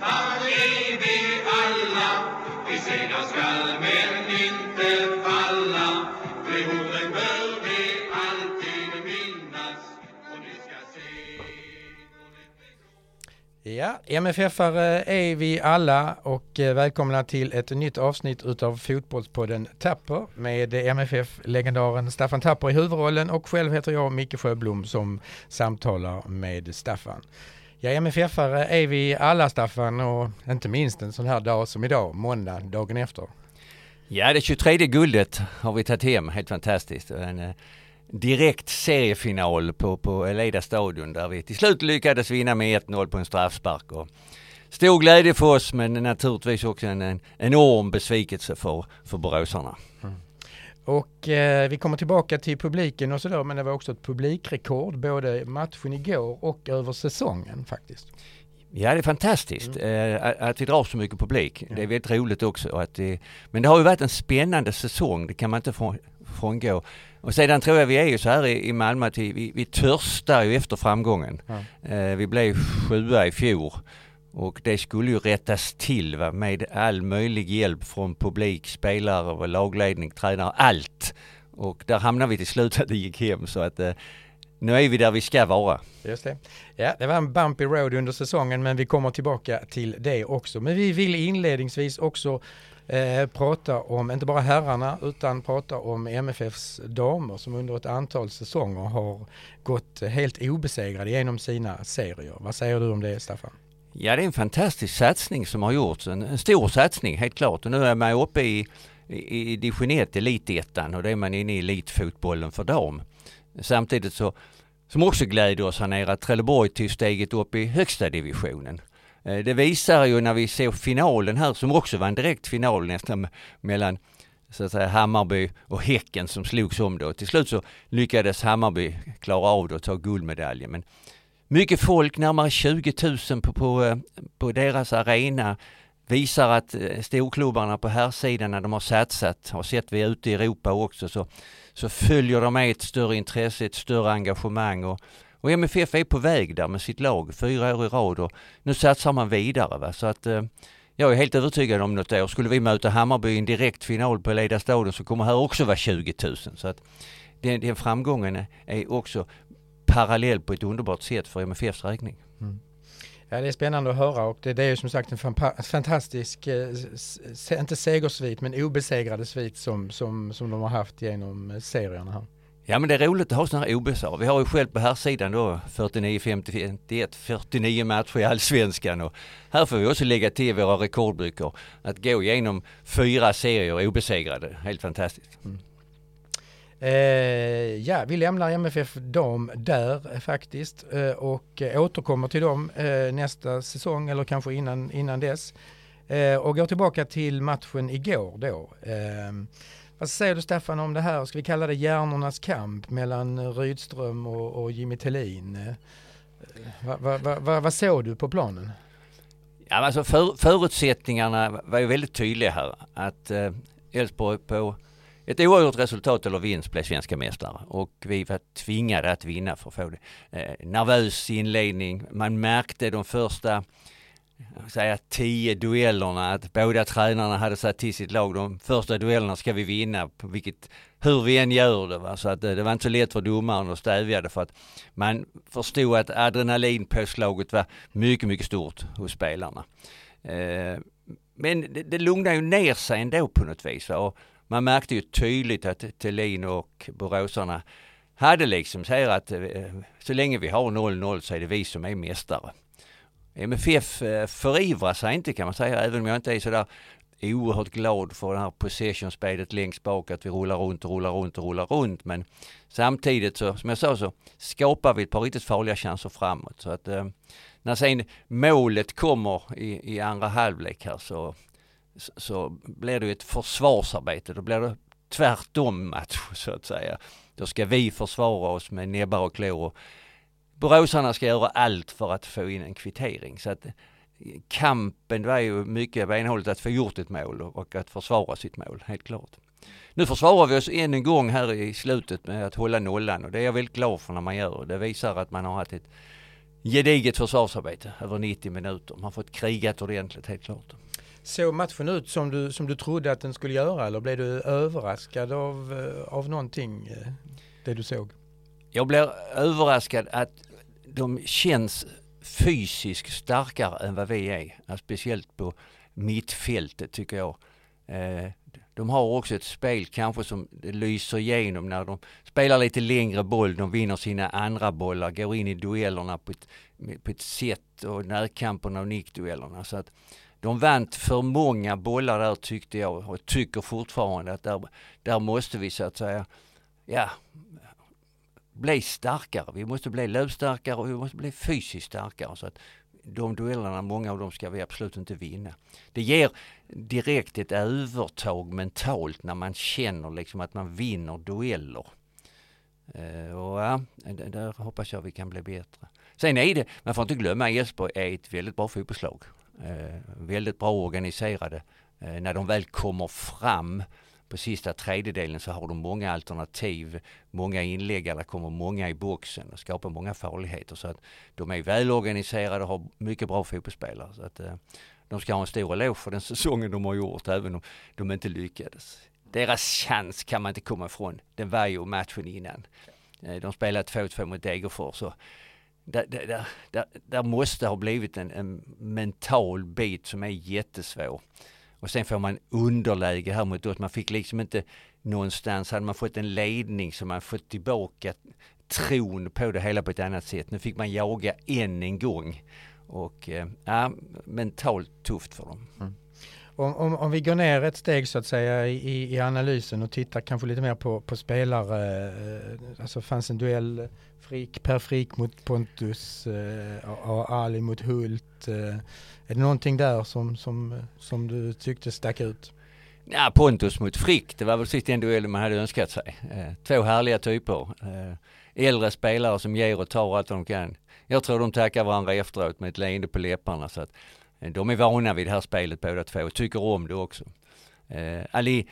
vi alla. Vi segrar skall men inte falla. De orden bör vi alltid minnas. Och ni ska se Ja, MFF-are är vi alla och eh, välkomna till ett nytt avsnitt utav Fotbollspodden Tapper med MFF-legendaren Staffan Tapper i huvudrollen och själv heter jag Micke Sjöblom som samtalar med Staffan. Ja, MFF-are är vi alla Staffan och inte minst en sån här dag som idag, måndag, dagen efter. Ja, det 23 guldet har vi tagit hem, helt fantastiskt. En eh, direkt seriefinal på, på Eleda stadion där vi till slut lyckades vinna med 1-0 på en straffspark. Och stor glädje för oss men naturligtvis också en, en enorm besvikelse för, för boråsarna. Och eh, vi kommer tillbaka till publiken och sådär men det var också ett publikrekord både matchen igår och över säsongen faktiskt. Ja, det är fantastiskt eh, att- vi drar så mycket publik. Det är väldigt roligt också. Att det, men det har ju varit en spännande säsong, det kan man inte från, frångå. Och sedan tror jag vi är ju så här i, i Malmö att vi, vi, vi törstar ju efter framgången. Ja. Eh, vi blev sjua i fjol och det skulle ju rättas till va, med all möjlig hjälp från publik, spelare, och lagledning, tränare, allt. Och där hamnade vi till slut att det gick hem så att eh, nu är vi där vi ska vara. Just det. Ja, det var en bumpy road under säsongen men vi kommer tillbaka till det också. Men vi vill inledningsvis också eh, prata om, inte bara herrarna, utan prata om MFFs damer som under ett antal säsonger har gått helt obesegrade genom sina serier. Vad säger du om det Staffan? Ja, det är en fantastisk satsning som har gjorts. En, en stor satsning, helt klart. Och nu är man uppe i, i, i division 1, elitettan, och då är man inne i elitfotbollen för dam. Samtidigt så, som också gläder oss här nere, att Trelleborg till steget upp i högsta divisionen. Eh, det visar ju när vi ser finalen här, som också var en direkt final nästan mellan så att säga Hammarby och Häcken som slogs om då. Till slut så lyckades Hammarby klara av det och ta guldmedaljen. Men mycket folk, närmare 20 000 på, på, eh, på deras arena visar att eh, storklubbarna på här sidan när de har satsat, har sett vi ute i Europa också, så, så följer de med ett större intresse, ett större engagemang och, och MFF är på väg där med sitt lag fyra år i rad och nu satsar man vidare. Va? Så att eh, jag är helt övertygad om något år. Skulle vi möta Hammarby i en direkt final på Leda stadion så kommer här också vara 20 000. Så att den, den framgången är också parallell på ett underbart sätt för MFFs räkning. Ja, det är spännande att höra och det, det är ju som sagt en fantastisk, eh, inte segersvit men obesegrade svit som, som, som de har haft genom eh, serierna här. Ja men det är roligt att ha sådana här OBSar. Vi har ju själv på här sidan då 49, 50, 51, 49 matcher i Allsvenskan och här får vi också lägga till våra rekordböcker. Att gå igenom fyra serier obesegrade, helt fantastiskt. Eh, ja, vi lämnar MFF dam där eh, faktiskt eh, och eh, återkommer till dem eh, nästa säsong eller kanske innan, innan dess. Eh, och går tillbaka till matchen igår då. Eh, vad säger du Staffan om det här? Ska vi kalla det hjärnornas kamp mellan Rydström och, och Jimmy Tillin? Eh, vad va, va, va, va, såg du på planen? Ja, alltså för, förutsättningarna var ju väldigt tydliga här. Att eh, Elfsborg på ett oavgjort resultat eller vinst blev svenska mästare och vi var tvingade att vinna för att få det. Eh, nervös inledning, man märkte de första säga tio duellerna att båda tränarna hade satt till sitt lag. De första duellerna ska vi vinna, vilket, hur vi än gör det. Va? Så att eh, det var inte så lätt för domaren att stävja det för att man förstod att adrenalinpåslaget var mycket, mycket stort hos spelarna. Eh, men det, det lugnade ju ner sig ändå på något vis. Va? Och man märkte ju tydligt att Thelin och boråsarna hade liksom säger att eh, så länge vi har 0-0 så är det vi som är mästare. MFF eh, förivrar sig inte kan man säga, även om jag inte är sådär oerhört glad för det här possession-spelet längst bak, att vi rullar runt och rullar runt och rullar runt. Men samtidigt så, som jag sa, så skapar vi ett par riktigt farliga chanser framåt. Så att eh, när sen målet kommer i, i andra halvlek här så, så, blir det ju ett försvarsarbete. Då blir det tvärtom match så att säga. Då ska vi försvara oss med näbbar och klor. Boråsarna ska göra allt för att få in en kvittering. Så att kampen var ju mycket benhållet att få gjort ett mål och att försvara sitt mål, helt klart. Nu försvarar vi oss än en gång här i slutet med att hålla nollan och det är jag väldigt glad för när man gör. Det visar att man har haft ett gediget försvarsarbete över 90 minuter. Man har fått krigat ordentligt helt klart. Såg matchen ut som du, som du trodde att den skulle göra eller blev du överraskad av, eh, av någonting, eh, det du såg? Jag blev överraskad att de känns fysiskt starkare än vad vi är. Eh, speciellt på mittfältet tycker jag. De har också ett spel kanske som lyser igenom när de spelar lite längre boll, de vinner sina andra bollar, går in i duellerna på ett, på ett sätt och närkamperna och nickduellerna. Så att de vann för många bollar där tyckte jag och tycker fortfarande att där, där måste vi så att säga, ja, bli starkare. Vi måste bli löpstarkare och vi måste bli fysiskt starkare. Så att de duellerna, många av dem ska vi absolut inte vinna. Det ger direkt ett övertag mentalt när man känner liksom att man vinner dueller. Eh, och ja, där hoppas jag vi kan bli bättre. Sen är det, man får inte glömma Elfsborg är ett väldigt bra fotbollslag. Eh, väldigt bra organiserade. Eh, när de väl kommer fram på sista tredjedelen så har de många alternativ, många inläggare, kommer många i boxen och skapar många farligheter. Så att de är välorganiserade och har mycket bra fotbollsspelare. Så att, eh, de ska ha en stor eloge för den säsongen de har gjort, även om de inte lyckades. Deras chans kan man inte komma ifrån. Den var ju matchen innan. Eh, de spelade 2-2 mot Degerfors. Där, där, där, där, måste ha blivit en, en mental bit som är jättesvår. Och sen får man underläge här mot oss. Man fick liksom inte någonstans, hade man fått en ledning så man fått tillbaka tron på det hela på ett annat sätt. Nu fick man jaga än en gång. Och eh, ja, mentalt tufft för dem. Mm. Om, om, om, vi går ner ett steg så att säga i, i analysen och tittar kanske lite mer på, på spelare. Eh, alltså fanns en duell eh, Frik, Per Frik mot Pontus eh, och Ali mot Hult. Är det någonting där som, som, som du tyckte stack ut? Ja, Pontus mot Frick, det var väl precis den duellen man hade önskat sig. Två härliga typer. Äldre spelare som ger och tar allt de kan. Jag tror de tackar varandra efteråt med ett leende på läpparna. Så att, Eh, de är vana vid det här spelet båda två och tycker om det också. Eh, Ali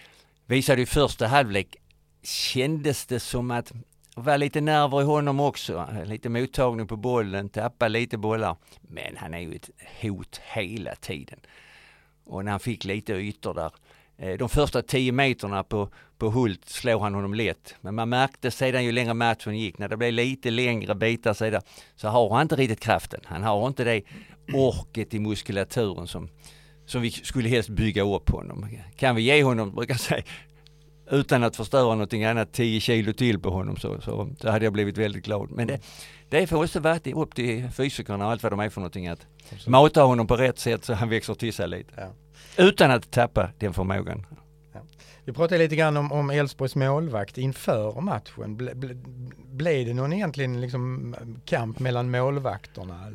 visade i första halvlek, kändes det som att det var lite nerver i honom också. Eh, lite mottagning på bollen, tappa lite bollar. Men han är ju ett hot hela tiden. Och när han fick lite ytor där. Eh, de första tio meterna på, på Hult slår han honom lätt. Men man märkte sedan ju längre matchen gick, när det blev lite längre bitar sedan, så har han inte riktigt kraften. Han har inte det orket i muskulaturen som, som vi skulle helst bygga upp honom. Kan vi ge honom, brukar jag säga, utan att förstöra någonting annat 10 kilo till på honom så, så, så hade jag blivit väldigt glad. Men det, det får också vara upp till fysikerna och allt vad de är för någonting att mata honom på rätt sätt så han växer till sig lite. Ja. Utan att tappa den förmågan. Vi pratade lite grann om, om Elfsborgs målvakt inför matchen. Ble, ble, blev det någon egentligen liksom kamp mellan målvakterna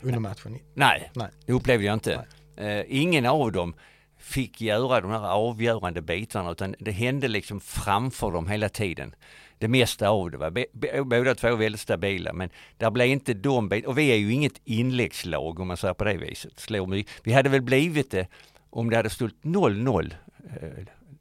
under matchen? Nej, Nej. det upplevde jag inte. Uh, ingen av dem fick göra de här avgörande bitarna utan det hände liksom framför dem hela tiden. Det mesta av det var båda två väldigt stabila men där blev inte de bitarna, och vi är ju inget inläggslag om man säger på det viset. Slår. Vi hade väl blivit det om det hade stått 0-0 eh,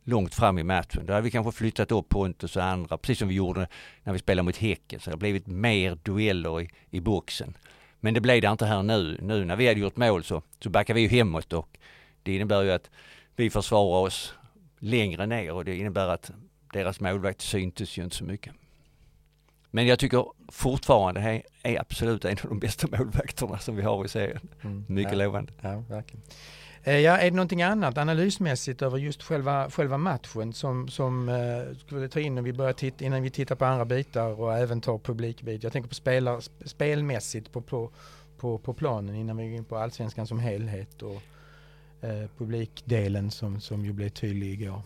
långt fram i matchen. Då hade vi kanske flyttat upp Pontus och andra, precis som vi gjorde när vi spelade mot Häcken. Så det har blivit mer dueller i, i boxen. Men det blev det inte här nu. Nu när vi hade gjort mål så, så backade vi ju hemåt och det innebär ju att vi försvarar oss längre ner och det innebär att deras målvakt syntes ju inte så mycket. Men jag tycker fortfarande det är absolut en av de bästa målvakterna som vi har i serien. Mm. Mycket ja. lovande. Ja, verkligen. Eh, ja, är det någonting annat analysmässigt över just själva, själva matchen som, som eh, skulle ta in när vi börjar titta, innan vi tittar på andra bitar och även tar publikbit? Jag tänker på spelar, spelmässigt på, på, på, på planen innan vi går in på allsvenskan som helhet. Och, eh, publikdelen som, som ju blev tydlig igår.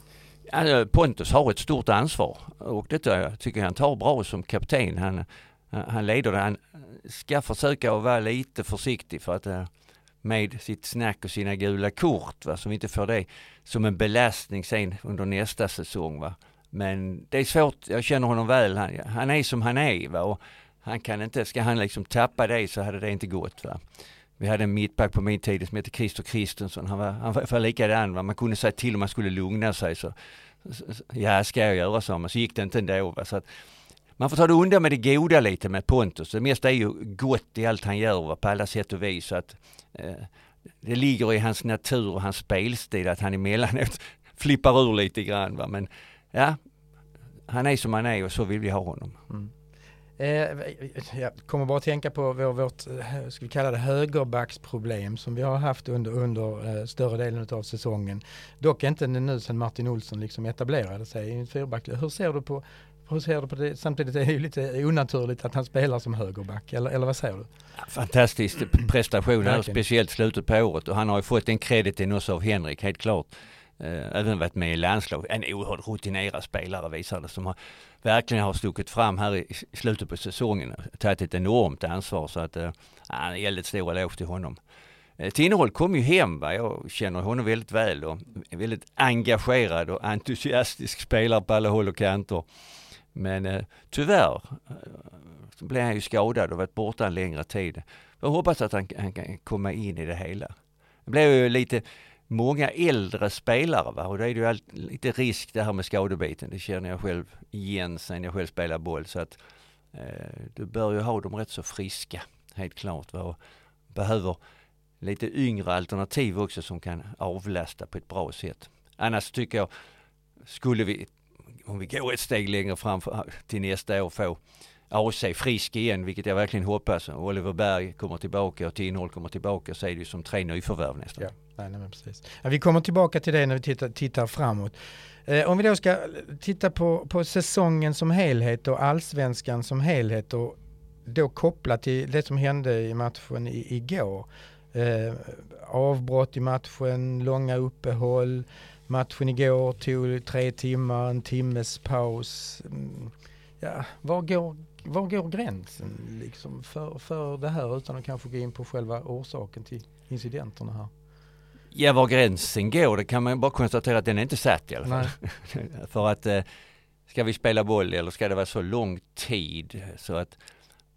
Pontus har ett stort ansvar och detta tycker jag han tar bra som kapten. Han, han leder det. Han ska försöka att vara lite försiktig för att eh, med sitt snack och sina gula kort, va, så vi inte får det som en belastning sen under nästa säsong. Va. Men det är svårt, jag känner honom väl, han, han är som han är. Va, och han kan inte, ska han liksom tappa det så hade det inte gått. Va. Vi hade en mittback på min tid som hette Christer Kristensson. Han var, han var, var likadan. Va? Man kunde säga till om man skulle lugna sig. Så, ja, ska jag göra så? Men så gick det inte ändå. Va? Så att man får ta det onda med det goda lite med Pontus. Det mesta är ju gott i allt han gör va, på alla sätt och vis. Så att, eh, det ligger i hans natur och hans spelstil att han emellanåt flippar ur lite grann. Va? Men ja, han är som han är och så vill vi ha honom. Mm. Eh, jag kommer bara att tänka på vår, vårt, eh, ska vi kalla det högerbacksproblem som vi har haft under, under eh, större delen av säsongen. Dock inte nu sedan Martin Olsson liksom etablerade sig i en fyrback. Hur ser du på, hur ser du på det? Samtidigt är det ju lite onaturligt att han spelar som högerback, eller, eller vad säger du? Fantastisk prestation här, speciellt slutet på året och han har ju fått en krediten också av Henrik, helt klart. Eh, även varit med i landslag. En oerhört rutinerad spelare visar det som har, verkligen har stuckit fram här i, slutet på säsongen tagit ett enormt ansvar så att, äh, en väldigt stor eloge till honom. Eh, Tinnerholm kom ju hem, va? jag känner honom väldigt väl och väldigt engagerad och entusiastisk spelare på alla håll och kanter. Men eh, tyvärr så blev han ju skadad och varit borta en längre tid. Jag hoppas att han, han kan komma in i det hela. Det blev ju lite många äldre spelare va? och då är det ju all, lite risk det här med skadebiten. Det känner jag själv igen sen jag själv spelar boll. Så att eh, du bör ju ha dem rätt så friska, helt klart. Va? Och behöver lite yngre alternativ också som kan avlasta på ett bra sätt. Annars tycker jag, skulle vi, om vi går ett steg längre fram till nästa år, få AC frisk igen, vilket jag verkligen hoppas. Oliver Berg kommer tillbaka och Tinnerholm kommer tillbaka så är det ju som tre nyförvärv nästan. Ja, nej, nej, precis. Ja, vi kommer tillbaka till det när vi tittar, tittar framåt. Eh, om vi då ska titta på, på säsongen som helhet och allsvenskan som helhet och då kopplat till det som hände i matchen i, igår. Eh, avbrott i matchen, långa uppehåll. Matchen igår tog tre timmar, en timmes paus. Mm, ja, var går var går gränsen liksom för, för det här utan att kanske gå in på själva orsaken till incidenterna här? Ja, var gränsen går, det kan man bara konstatera att den är inte satt i alla fall. för att eh, ska vi spela boll eller ska det vara så lång tid så att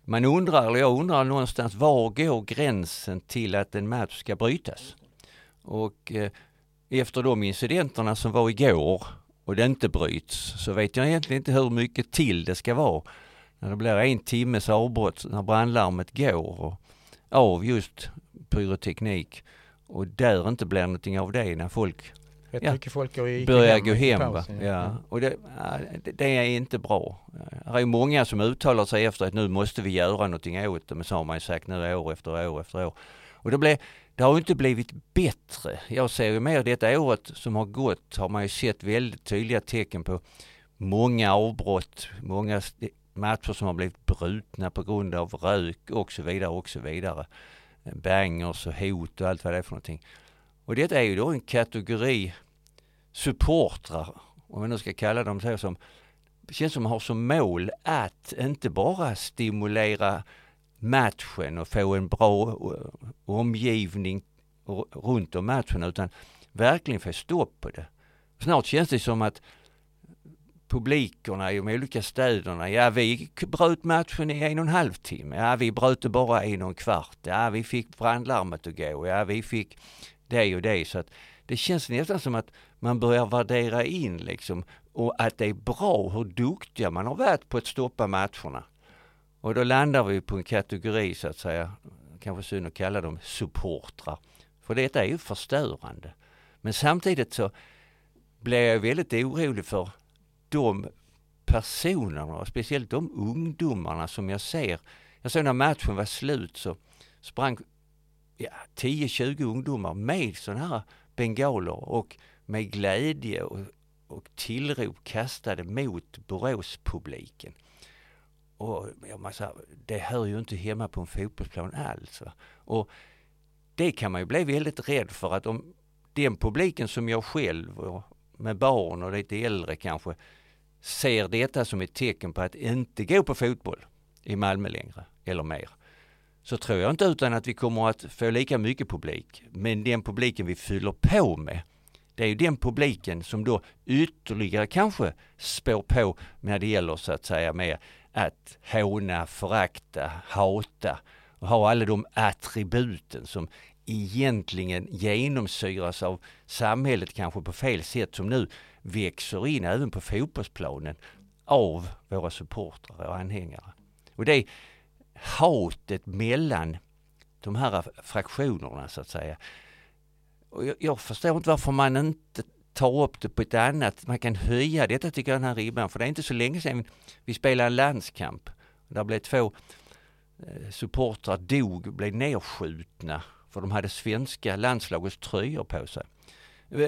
man undrar, eller jag undrar någonstans, var går gränsen till att en match ska brytas? Och eh, efter de incidenterna som var igår och det inte bryts så vet jag egentligen inte hur mycket till det ska vara när det blir en timmes avbrott när brandlarmet går och av just pyroteknik och där inte blir någonting av det när folk ja, folk går börjar gå hem. Pausen, ja. ja. Och det, det, är inte bra. Det är många som uttalar sig efter att nu måste vi göra någonting åt det, men så har man ju sagt nu år efter år efter år. Och det, blev, det har inte blivit bättre. Jag ser ju mer detta året som har gått har man ju sett väldigt tydliga tecken på många avbrott, många matcher som har blivit brutna på grund av rök och så vidare och så vidare. Bangers och hot och allt vad det är för någonting. Och detta är ju då en kategori supportrar, om vi nu ska kalla dem så, som känns som har som mål att inte bara stimulera matchen och få en bra eh, omgivning runt om matchen utan verkligen få stopp på det. Snart känns det som att publikerna i de olika städerna. Ja, vi bröt matchen i en och en halv timme. Ja, vi bröt det bara en och en kvart. Ja, vi fick brandlarmet att gå. Ja, vi fick det och det. Så att det känns nästan som att man börjar värdera in liksom och att det är bra hur duktiga man har varit på att stoppa matcherna. Och då landar vi på en kategori så att säga, kanske synd att kalla dem supportrar. För detta är ju förstörande. Men samtidigt så blir jag väldigt orolig för de personerna, och speciellt de ungdomarna som jag ser. Jag såg när matchen var slut så sprang ja, 10-20 ungdomar med sådana här bengaler och med glädje och, och tillrop kastade mot Boråspubliken. Och man säger, det hör ju inte hemma på en fotbollsplan alls. Va? Och det kan man ju bli väldigt rädd för att om den publiken som jag själv och med barn och lite äldre kanske ser detta som ett tecken på att inte gå på fotboll i Malmö längre eller mer. Så tror jag inte utan att vi kommer att få lika mycket publik. Men den publiken vi fyller på med, det är ju den publiken som då ytterligare kanske spår på när det gäller så att säga med att håna, förakta, hata och ha alla de attributen som egentligen genomsyras av samhället kanske på fel sätt som nu växer in även på fotbollsplanen. av våra supportrar och anhängare. Och det hatet mellan de här fraktionerna så att säga. Och jag, jag förstår inte varför man inte tar upp det på ett annat, man kan höja detta tycker jag den här ribban. För det är inte så länge sedan vi spelade en landskamp. Där blev två eh, supportrar dog, blev nedskjutna för de hade svenska landslagets tröjor på sig.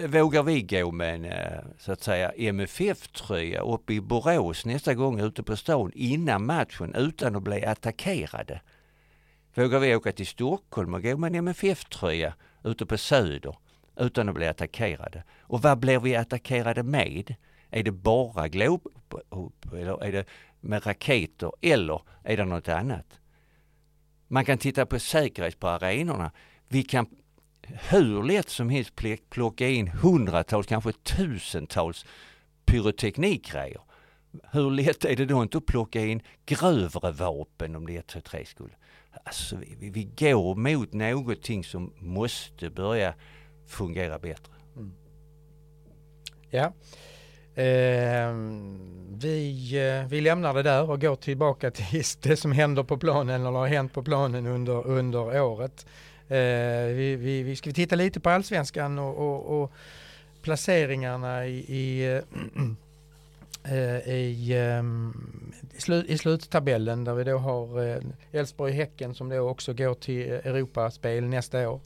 Vågar vi gå med en eh, så att säga MFF-tröja uppe i Borås nästa gång ute på stan innan matchen utan att bli attackerade? Vågar vi åka till Stockholm och gå med en MFF-tröja ute på Söder utan att bli attackerade? Och vad blir vi attackerade med? Är det bara glob eller är det med raketer eller är det något annat? Man kan titta på säkerhet på arenorna. Vi kan hur lätt som helst plocka in hundratals, kanske tusentals pyroteknikgrejer. Hur lätt är det då inte att plocka in grövre vapen om det är ett tre skulle? Alltså vi, vi går mot någonting som måste börja fungera bättre. Mm. Ja. Eh, vi, eh, vi lämnar det där och går tillbaka till det som händer på planen eller har hänt på planen under, under året. Eh, vi, vi, vi ska titta lite på allsvenskan och, och, och placeringarna i, i eh, eh, i, um, i, sluttabellen där vi då har eh, Elfsborg-Häcken som då också går till Europaspel nästa år.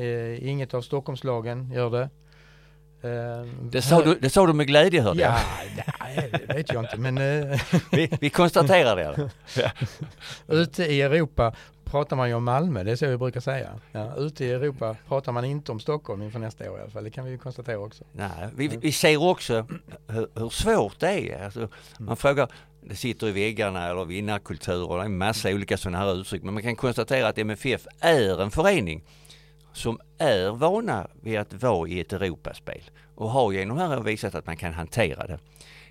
Uh, inget av Stockholmslagen gör det. Uh, det, sa du, det sa du med glädje hörde ja, jag. Nej, det vet jag inte men... vi, vi konstaterar det. Ute i Europa pratar man ju om Malmö, det är så vi brukar säga. Ja, ute i Europa pratar man inte om Stockholm inför nästa år i alla fall, det kan vi ju konstatera också. Nej, vi, vi ser också hur, hur svårt det är. Alltså, man mm. frågar, det sitter i väggarna eller vinnarkultur och det är en massa olika sådana här uttryck. Men man kan konstatera att MFF är en förening som är vana vid att vara i ett Europaspel och har genom här visat att man kan hantera det.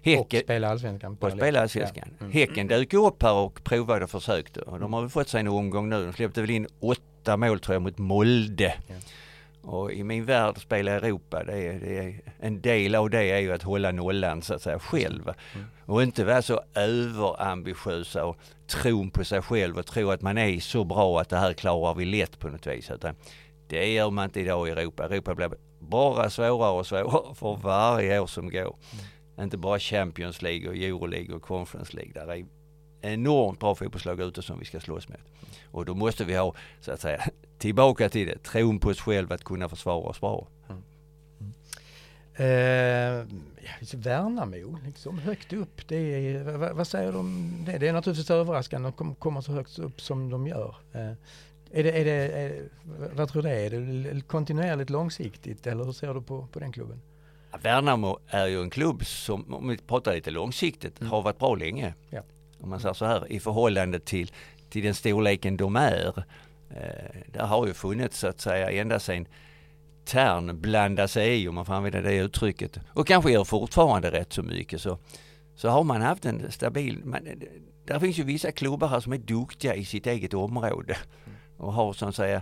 Häcken, och spela allsvenskan. Och spela allsvenskan. Ja. Mm. Häcken dök upp här och provade och försökte och de har väl fått sig en omgång nu. De släppte väl in åtta mål tror jag mot Molde. Ja. Och i min värld spela Europa, det är, det är, en del av det är ju att hålla nollan så att säga själv. Mm. Och inte vara så överambitiösa och tro på sig själv och tro att man är så bra att det här klarar vi lätt på något vis. Utan det gör man inte idag i Europa. Europa blir bara svårare och svårare för varje år som går. Mm inte bara Champions League och Euroleague och Conference League. Där är enormt bra fotbollslag ute som vi ska slåss med. Och då måste vi ha, så att säga, tillbaka till det, tron på oss själva att kunna försvara oss bra. Mm. Eh, Värnamo, liksom högt upp, det är, vad, vad, säger du om det? Det är naturligtvis överraskande att de kommer så högt upp som de gör. Eh, är det, är det, är, vad tror du det är? Är det kontinuerligt långsiktigt eller hur ser du på, på den klubben? Värnamo är ju en klubb som, om vi pratar lite långsiktigt, mm. har varit bra länge. Ja. Om man säger så här, i förhållande till, till den storleken de är. Eh, där har ju funnits så att säga ända sedan Tern blandade sig i, om man får använda det uttrycket, och kanske gör fortfarande rätt så mycket, så, så har man haft en stabil... Man, där finns ju vissa klubbar här som är duktiga i sitt eget område mm. och har så att säga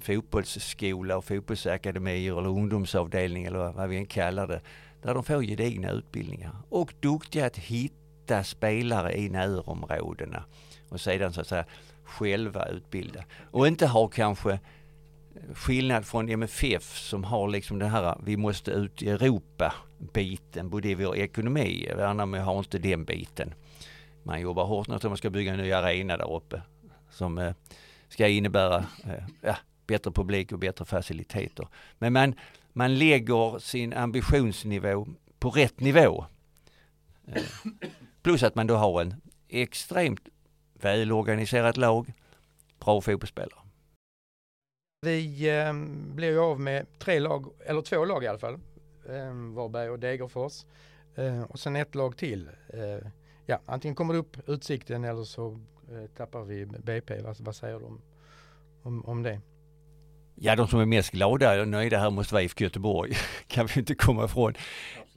fotbollsskola och fotbollsakademier eller ungdomsavdelning eller vad vi än kallar det. Där de får gedigna utbildningar och duktiga att hitta spelare i närområdena och sedan så att säga själva utbilda. Och inte ha kanske skillnad från MFF som har liksom den här, vi måste ut i Europa biten, både i vår ekonomi, Värnamo har inte den biten. Man jobbar hårt när man ska bygga en ny arena där uppe som eh, ska innebära eh, ja, bättre publik och bättre faciliteter. Men man, man lägger sin ambitionsnivå på rätt nivå. Eh, plus att man då har en extremt välorganiserat lag, bra fotbollsspelare. Vi eh, blir ju av med tre lag, eller två lag i alla fall. Eh, Varberg och Degerfors. Eh, och sen ett lag till. Eh, ja, antingen kommer det upp Utsikten eller så eh, tappar vi BP. Vad, vad säger du om, om, om det? Ja, de som är mest glada och nöjda här måste vara IFK Göteborg. kan vi inte komma ifrån.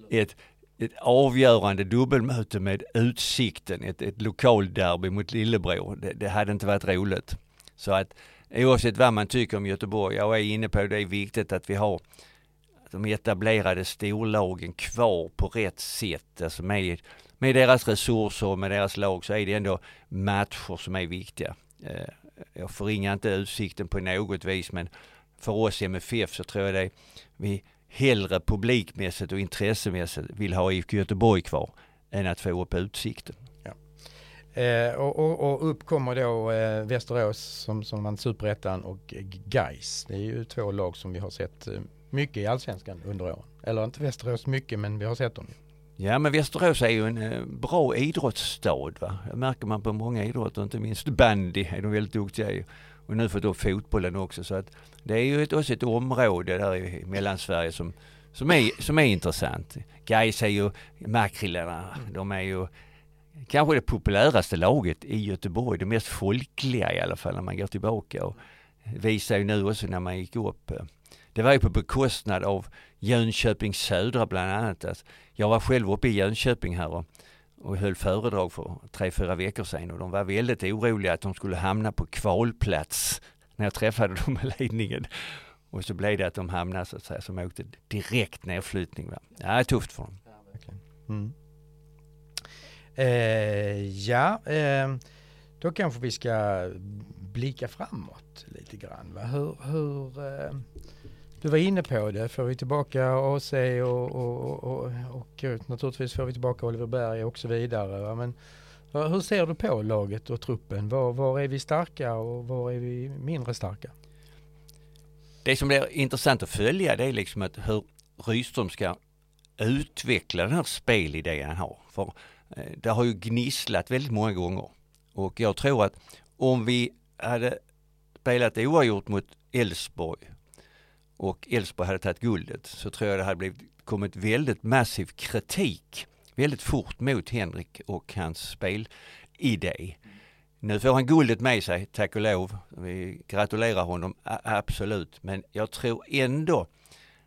Ett, ett avgörande dubbelmöte med Utsikten, ett, ett lokalderby mot Lillebro. Det, det hade inte varit roligt. Så att oavsett vad man tycker om Göteborg, jag är inne på det, det är viktigt att vi har de etablerade storlagen kvar på rätt sätt, alltså med, med deras resurser och med deras lag så är det ändå matcher som är viktiga. Eh, jag förringar inte utsikten på något vis men för oss i MFF så tror jag det vi hellre publikmässigt och intressemässigt vill ha IFK Göteborg kvar än att få upp utsikten. Eh, och, och, och, upp kommer då eh, Västerås som, som vann superettan och Geis. Det är ju två lag som vi har sett eh, mycket i allsvenskan under åren. Eller inte Västerås mycket men vi har sett dem. Ja men Västerås är ju en eh, bra idrottsstad. Va? Det märker man på många idrotter, inte minst bandy är de väldigt duktiga i. Och nu fått upp fotbollen också. Så att det är ju ett, också ett område där i Mellansverige som, som, är, som är intressant. Gais är ju makrillarna, de är ju kanske det populäraste laget i Göteborg, det mest folkliga i alla fall när man går tillbaka och visar ju nu också när man gick upp. Eh, det var ju på bekostnad av Jönköping Södra bland annat. Alltså, jag var själv uppe i Jönköping här och, och höll föredrag för tre, fyra veckor sedan och de var väldigt oroliga att de skulle hamna på kvalplats när jag träffade dem i ledningen. Och så blev det att de hamnade så att säga som åkte direkt nedflyttning. Va? Ja, det är tufft för dem. Mm. Eh, ja, eh, då kanske vi ska blicka framåt lite grann. Va? Hur, hur eh, du var inne på det, får vi tillbaka AC och, och, och, och, naturligtvis får vi tillbaka Oliver Berg och så vidare. Va? Men hur ser du på laget och truppen? Var, var är vi starka och var är vi mindre starka? Det som blir intressant att följa det är liksom att hur Rydström ska utveckla den här spelidén han har. För eh, det har ju gnisslat väldigt många gånger. Och jag tror att om vi hade spelat oavgjort mot Elfsborg och Elfsborg hade tagit guldet så tror jag det hade blivit, kommit väldigt massiv kritik väldigt fort mot Henrik och hans spelidé. Nu får han guldet med sig, tack och lov. Vi gratulerar honom, absolut. Men jag tror ändå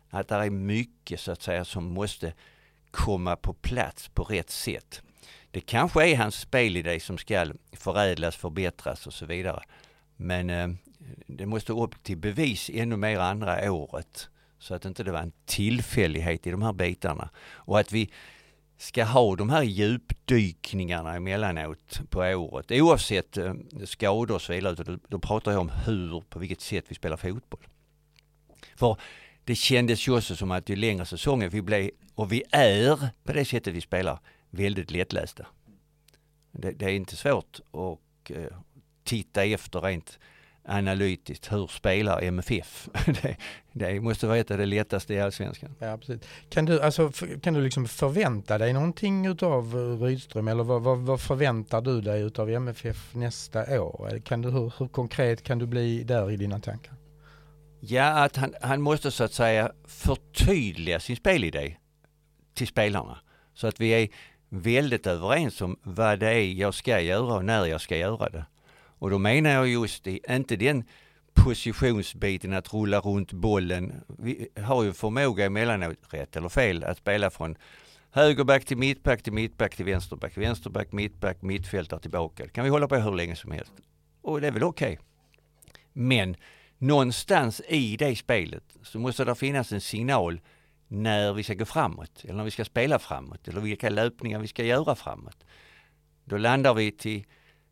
att det är mycket så att säga som måste komma på plats på rätt sätt. Det kanske är hans spelidé som ska förädlas, förbättras och så vidare. Men eh, det måste upp till bevis ännu mer andra året. Så att inte det var en tillfällighet i de här bitarna. Och att vi ska ha de här djupdykningarna emellanåt på året. Oavsett eh, skador och så vidare. Då, pratar jag om hur, på vilket sätt vi spelar fotboll. För det kändes ju också som att ju längre säsongen vi blev, och vi är på det sättet vi spelar, väldigt lättlästa. Det, det är inte svårt att eh, titta efter rent analytiskt. Hur spelar MFF? det, det, måste vara ett av det lättaste i allsvenskan. Ja, precis. Kan du, alltså, kan du liksom förvänta dig någonting utav Rydström eller vad, vad, vad, förväntar du dig utav MFF nästa år? Kan du, hur, hur konkret kan du bli där i dina tankar? Ja, att han, han måste så att säga förtydliga sin spelidé till spelarna. Så att vi är väldigt överens om vad det är jag ska göra och när jag ska göra det. Och då menar jag just det, inte den positionsbiten att rulla runt bollen. Vi har ju förmåga emellanåt, rätt eller fel, att spela från högerback till mittback till mittback till vänsterback, vänsterback, mittback, mittfältare tillbaka. Det kan vi hålla på hur länge som helst. Och det är väl okej. Okay. Men någonstans i det spelet så måste det finnas en signal när vi ska gå framåt eller när vi ska spela framåt eller vilka löpningar vi ska göra framåt. Då landar vi till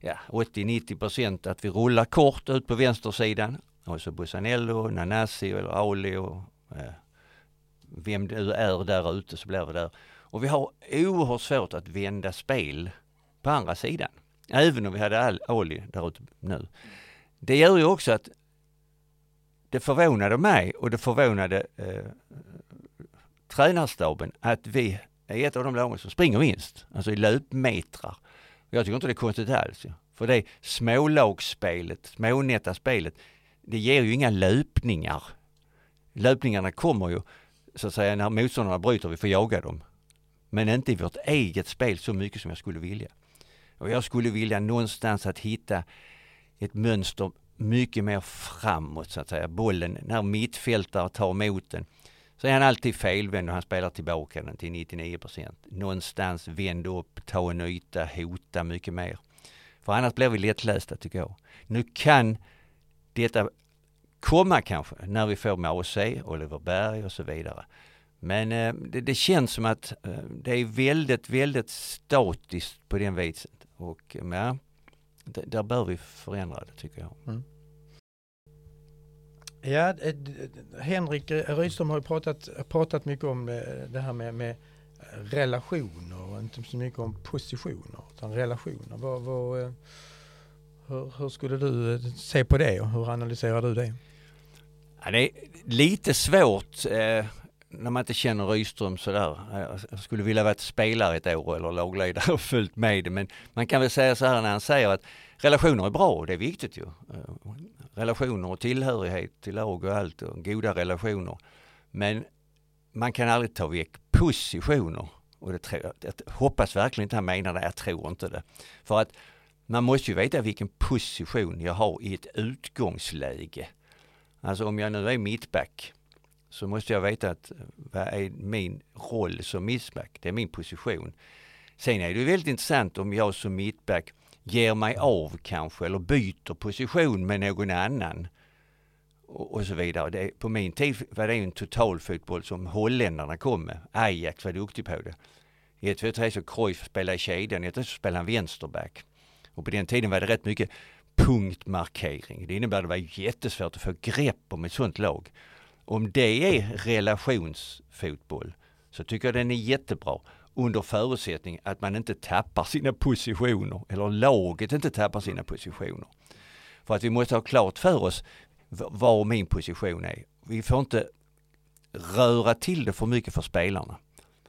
ja, 80-90 procent att vi rullar kort ut på vänstersidan och så Bussanello, Nanasi eller Ali och eh, vem du är där ute så blir vi där. Och vi har oerhört svårt att vända spel på andra sidan. Även om vi hade Auli Ali där ute nu. Det gör ju också att det förvånade mig och det förvånade eh, tränarstaben att vi är ett av de lagen som springer minst, alltså i löpmetrar. Jag tycker inte det är konstigt alls. För det smålagsspelet, smånätta spelet, det ger ju inga löpningar. Löpningarna kommer ju så att säga när motståndarna bryter, vi får jaga dem. Men inte i vårt eget spel så mycket som jag skulle vilja. Och jag skulle vilja någonstans att hitta ett mönster mycket mer framåt så att säga. Bollen, när mittfältare tar emot den så är han alltid felvänd och han spelar tillbaka den till 99 procent. Någonstans vänd upp, ta en yta, hota mycket mer. För annars blir vi lättlästa tycker jag. Nu kan detta komma kanske när vi får med AC, Oliver Berg och så vidare. Men eh, det, det, känns som att eh, det är väldigt, väldigt statiskt på den viset. Och eh, ja, där bör vi förändra det tycker jag. Mm. Ja, Henrik Rydström har ju pratat, pratat mycket om eh, det här med, med eh, relationer och inte så mycket om positioner utan relationer. Vad, vad, eh, hur, hur, skulle du se på det och hur analyserar du det? Ja, det är lite svårt eh, när man inte känner Rydström sådär. Jag skulle vilja vara spelare ett år eller lagledare och följt med det. Men man kan väl säga så här när han säger att relationer är bra och det är viktigt ju. Relationer och tillhörighet till lag och allt och goda relationer. Men man kan aldrig ta väck positioner. Och det tror jag, jag hoppas verkligen inte han menar det, jag tror inte det. För att man måste ju veta vilken position jag har i ett utgångsläge. Alltså om jag nu är mittback så måste jag veta att eh, vad är min roll som mittback? Det är min position. Sen är det ju väldigt intressant om jag som mittback ger mig av kanske eller byter position med någon annan och, och så vidare. Det, på min tid var det en totalfotboll som holländarna kom med. Ajax var duktig på det. I 1, 2, 3 så Cruyff spelade i kedjan, i 1, 2, så spelade han vänsterback. Och på den tiden var det rätt mycket punktmarkering. Det innebär att det var jättesvårt att få grepp om ett sånt lag. Om det är relationsfotboll så tycker jag den är jättebra under förutsättning att man inte tappar sina positioner eller laget inte tappar sina positioner. För att vi måste ha klart för oss var min position är. Vi får inte röra till det för mycket för spelarna.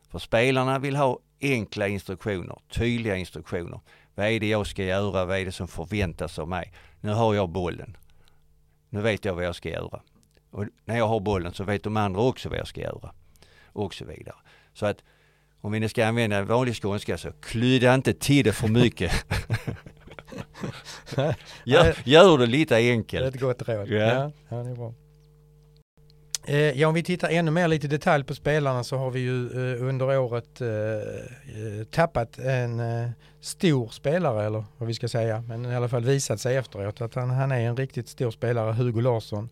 För spelarna vill ha enkla instruktioner, tydliga instruktioner. Vad är det jag ska göra? Vad är det som förväntas av mig? Nu har jag bollen. Nu vet jag vad jag ska göra. Och när jag har bollen så vet de andra också vad jag ska göra. Och så vidare. Så att om vi nu ska använda vanlig skånska så klydda inte till det för mycket. gör, gör det lite enkelt. Det är ett gott råd. Ja. Ja, ja, det är bra. Eh, ja, om vi tittar ännu mer lite i detalj på spelarna så har vi ju eh, under året eh, tappat en stor spelare, eller vad vi ska säga, men i alla fall visat sig efteråt att han, han är en riktigt stor spelare, Hugo Larsson.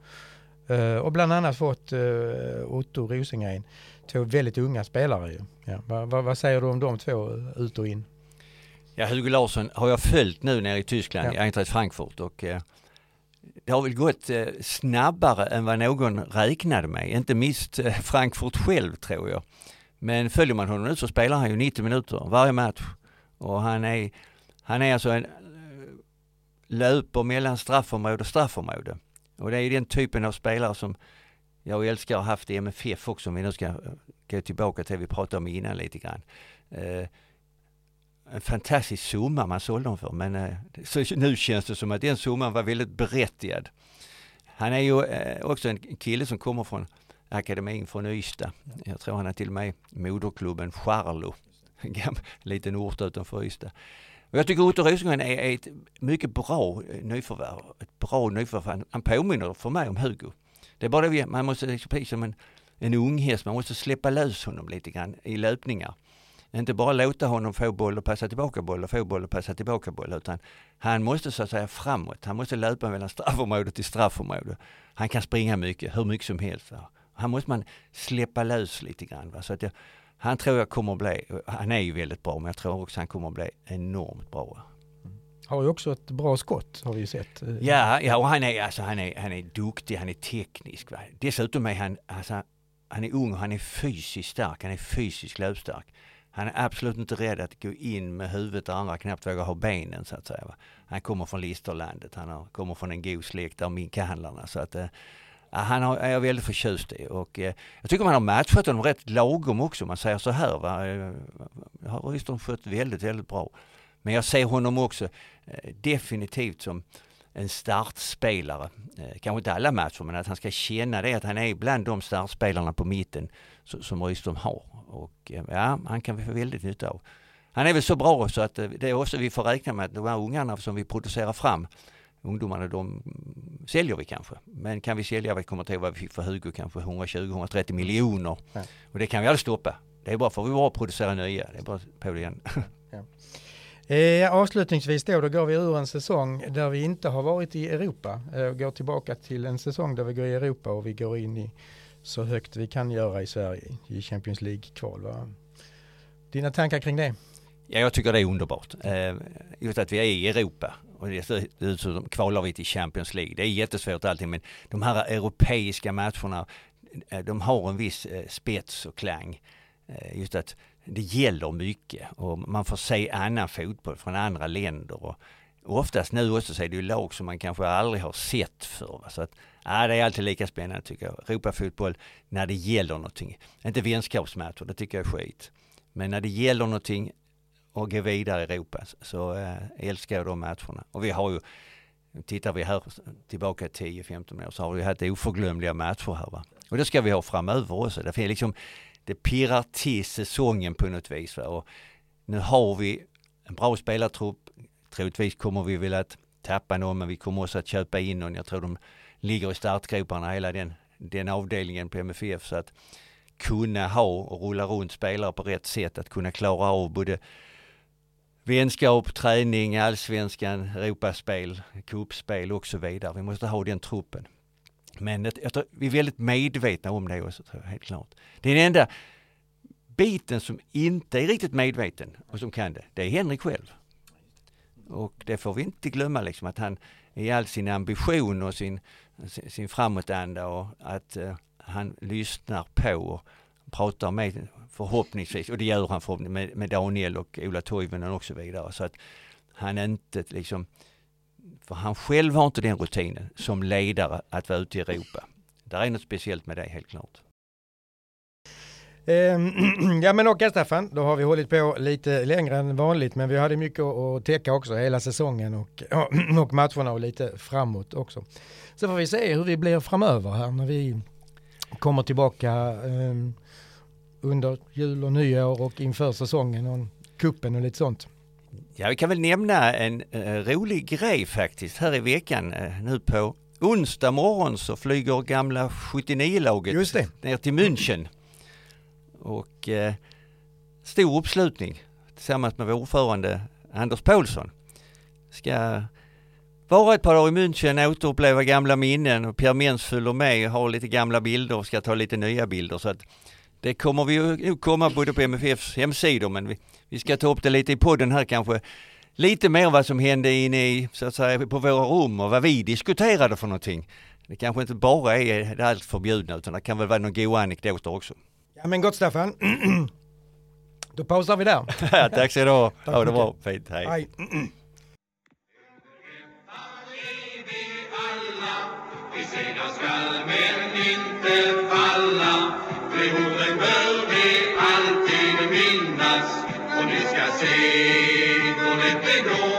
Och bland annat fått Otto Rosengren, två väldigt unga spelare ju. Ja, vad, vad, vad säger du om de två ut och in? Ja, Hugo Larsson har jag följt nu nere i Tyskland, ja. i Eintracht Frankfurt och eh, det har väl gått eh, snabbare än vad någon räknade med. Inte minst eh, Frankfurt själv tror jag. Men följer man honom nu så spelar han ju 90 minuter varje match. Och han är, han är alltså en löper mellan straffområde och straffområde. Och det är den typen av spelare som jag älskar att ha haft MFF också, om vi nu ska eh, gå tillbaka till det vi pratade om innan lite grann eh, en fantastisk summa man sålde dem för men eh, så nu känns det som att den summan var väldigt berättigad. Han är ju eh, också en kille som kommer från akademin från Ystad. Jag tror han är till och med moderklubben Charlo, en liten ort utanför Ystad. Och jag tycker Otto Rosengren är ett mycket bra eh, nyförvärv. Ett bra nyförvärv. Han påminner för mig om Hugo. Det är bara det man måste, liksom, precis som en, en ung häst, man måste släppa lös honom lite grann i löpningar. Inte bara låta honom få boll och passa tillbaka boll och få boll och passa tillbaka boll utan han måste så att säga framåt. Han måste löpa mellan straffområde till straffområde. Han kan springa mycket, hur mycket som helst. Han måste man släppa lös lite grann. Va? Så att jag, han tror jag kommer att bli, han är ju väldigt bra men jag tror också han kommer att bli enormt bra. Har ju också ett bra skott har vi ju sett. Eh, ja, ja och han är, alltså, han är, han är duktig, han är teknisk. Va? Dessutom är han, alltså, han är ung och han är fysiskt stark, han är fysiskt löpstark. Han är absolut inte rädd att gå in med huvudet där andra knappt vågar ha benen så att säga. Han kommer från Listerlandet, han kommer från en god släkt av minkhandlarna så att eh, han har, är jag väldigt förtjust i och eh, jag tycker man har matchat honom rätt lagom också om man säger så här. Va? Eh, har Rydström skött väldigt, väldigt bra. Men jag ser honom också definitivt som en startspelare. Eh, kanske inte alla matcher men att han ska känna det att han är bland de startspelarna på mitten som Rydström har. Och eh, ja, han kan vi få väldigt nytta av. Han är väl så bra så att eh, det är också vi får räkna med att de här ungarna som vi producerar fram, ungdomarna de säljer vi kanske. Men kan vi sälja, vi kommer till vad vi fick för Hugo, kanske 120-130 miljoner. Ja. Och det kan vi aldrig stoppa. Det är bara för att vi bara producera nya. Det är bara på det igen. Ja. Eh, avslutningsvis då, då går vi ur en säsong där vi inte har varit i Europa. Eh, går tillbaka till en säsong där vi går i Europa och vi går in i så högt vi kan göra i Sverige i Champions League-kval. Dina tankar kring det? Ja, jag tycker det är underbart. Eh, just att vi är i Europa och dessutom kvalar vi till Champions League. Det är jättesvårt allting men de här europeiska matcherna eh, de har en viss eh, spets och klang. Eh, just att det gäller mycket och man får se annan fotboll från andra länder. Och oftast nu också så är det ju lag som man kanske aldrig har sett förr. Så att, ja, det är alltid lika spännande tycker jag. Europafotboll när det gäller någonting. Inte vänskapsmatcher, det tycker jag är skit. Men när det gäller någonting och gå vidare i Europa så äh, älskar jag de matcherna. Och vi har ju, tittar vi här tillbaka 10-15 år så har vi haft oförglömliga matcher här va. Och det ska vi ha framöver också. Därför är liksom, det pirrar till säsongen på något vis. Och nu har vi en bra spelartrupp. Troligtvis kommer vi väl att tappa någon men vi kommer också att köpa in någon. Jag tror de ligger i startgroparna hela den, den avdelningen på MFF. Så att kunna ha och rulla runt spelare på rätt sätt, att kunna klara av både vänskap, träning, allsvenskan, Europaspel, cupspel och så vidare. Vi måste ha den truppen. Men jag tror, vi är väldigt medvetna om det också, tror jag, helt klart. Det är den enda biten som inte är riktigt medveten och som kan det, det är Henrik själv. Och det får vi inte glömma liksom att han i all sin ambition och sin, sin framåtanda och att uh, han lyssnar på och pratar med förhoppningsvis, och det gör han förhoppningsvis med, med Daniel och Ola Toivonen och så vidare. Så att han inte liksom, för han själv har inte den rutinen som ledare att vara ute i Europa. Det är något speciellt med det helt klart. Ehm, ja men okej Staffan, då har vi hållit på lite längre än vanligt men vi hade mycket att täcka också hela säsongen och, och matcherna och lite framåt också. Så får vi se hur vi blir framöver här när vi kommer tillbaka ehm, under jul och nyår och inför säsongen och kuppen och lite sånt. Ja, vi kan väl nämna en uh, rolig grej faktiskt här i veckan. Uh, nu på onsdag morgon så flyger gamla 79-laget ner till München. Och uh, stor uppslutning tillsammans med vår ordförande Anders Paulsson. Ska vara ett par dagar i München, återuppleva gamla minnen och Pierre Mens följer med, har lite gamla bilder och ska ta lite nya bilder. Så att det kommer vi ju komma både på MFFs hemsidor men vi, vi ska ta upp det lite i podden här kanske. Lite mer vad som hände inne i, så att säga, på våra rum och vad vi diskuterade för någonting. Det kanske inte bara är det allt förbjudna utan det kan väl vara några goda anekdoter också. Ja men gott Staffan. Då pausar vi där. Tack så du ha. Ha det bra. Fint. Hej. Hej. Vi skall men inte falla religionen bör vi alltid minnas. Och ni ska se, hon är blå